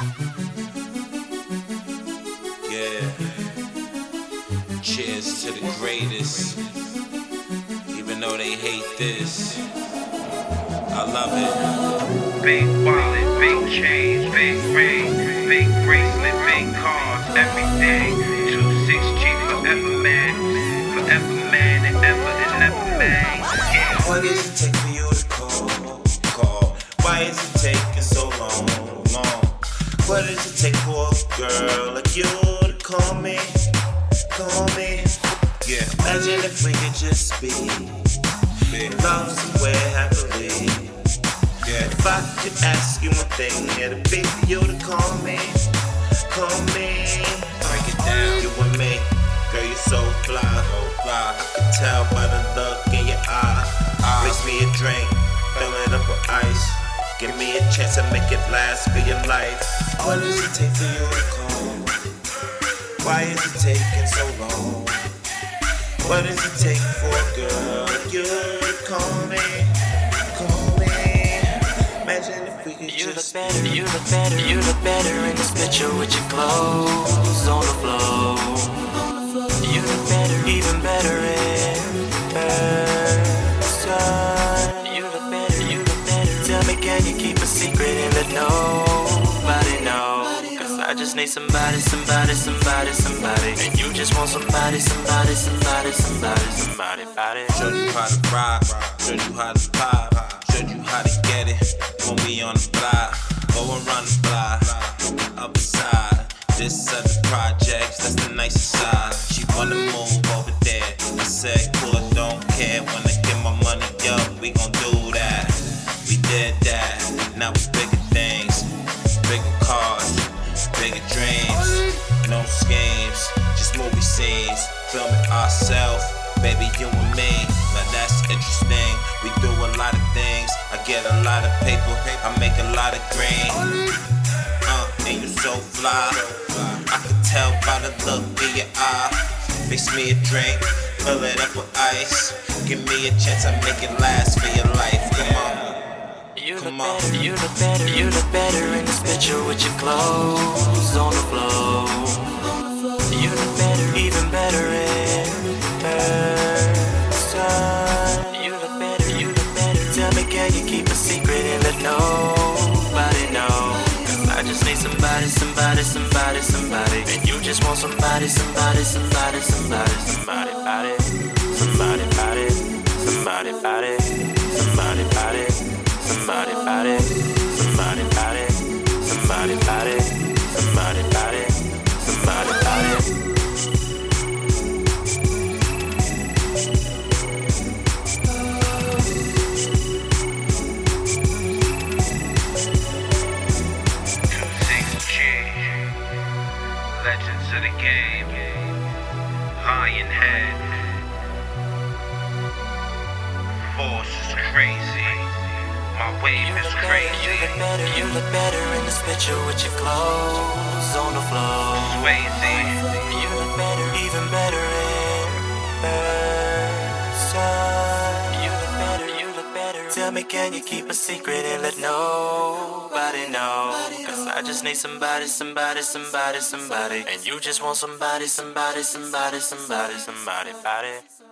Yeah. Cheers to the greatest. Even though they hate this, I love it. Big wallet, big change, big ring, big bracelet, big cars, everything. Two six G forever man, forever man, and ever and ever man. Yeah. What does it take for you to call? Call. Why is it Imagine if we could just be. love somewhere happily. Yeah. If I could ask you one thing, it'd be for you to call me. Call me. Break it down. You and me. Girl, you're so fly. So fly. I can tell by the look in your eye. Ah. Mix me a drink, fill it up with ice. Give me a chance to make it last for your life. What does it take for you to call? Why is it taking so long? What does it take for a girl you call me? Call me. Imagine if we could You look better, you look better, you look better in this picture with your clothes on the floor. You look better, need somebody, somebody, somebody, somebody. And you just want somebody, somebody, somebody, somebody, somebody, somebody. Showed you how to rock, showed you how to pop, showed you how to get it. When we on the block, go around the block, up side. This other projects, that's the nicest side. She wanna move over there. I said, cool, I don't care. I get my money up, we gon' do that. We did that. Now it's bigger Schemes, just movie scenes. Filming ourselves, baby, you and me. Now that's interesting. We do a lot of things. I get a lot of paper, I make a lot of green. Uh, and you so fly. I can tell by the look in your eye. Mix me a drink, fill it up with ice. Give me a chance, I make it last for your life. Come on. You look Come on. better, you look better, you look better in this picture with your clothes on the floor. Eh, eh, somebody, just need somebody, somebody, somebody. Somebody. And you just want somebody, somebody, somebody, somebody, somebody, body, somebody, body, somebody, body, somebody, body, somebody, body, game, lion head. Force is crazy, my wave You is look better, you crazy. look better, you look better in this picture with your clothes on the floor. Swayze. Tell me, can you keep a secret and let nobody know? Cause I just need somebody, somebody, somebody, somebody. And you just want somebody, somebody, somebody, somebody, somebody, body.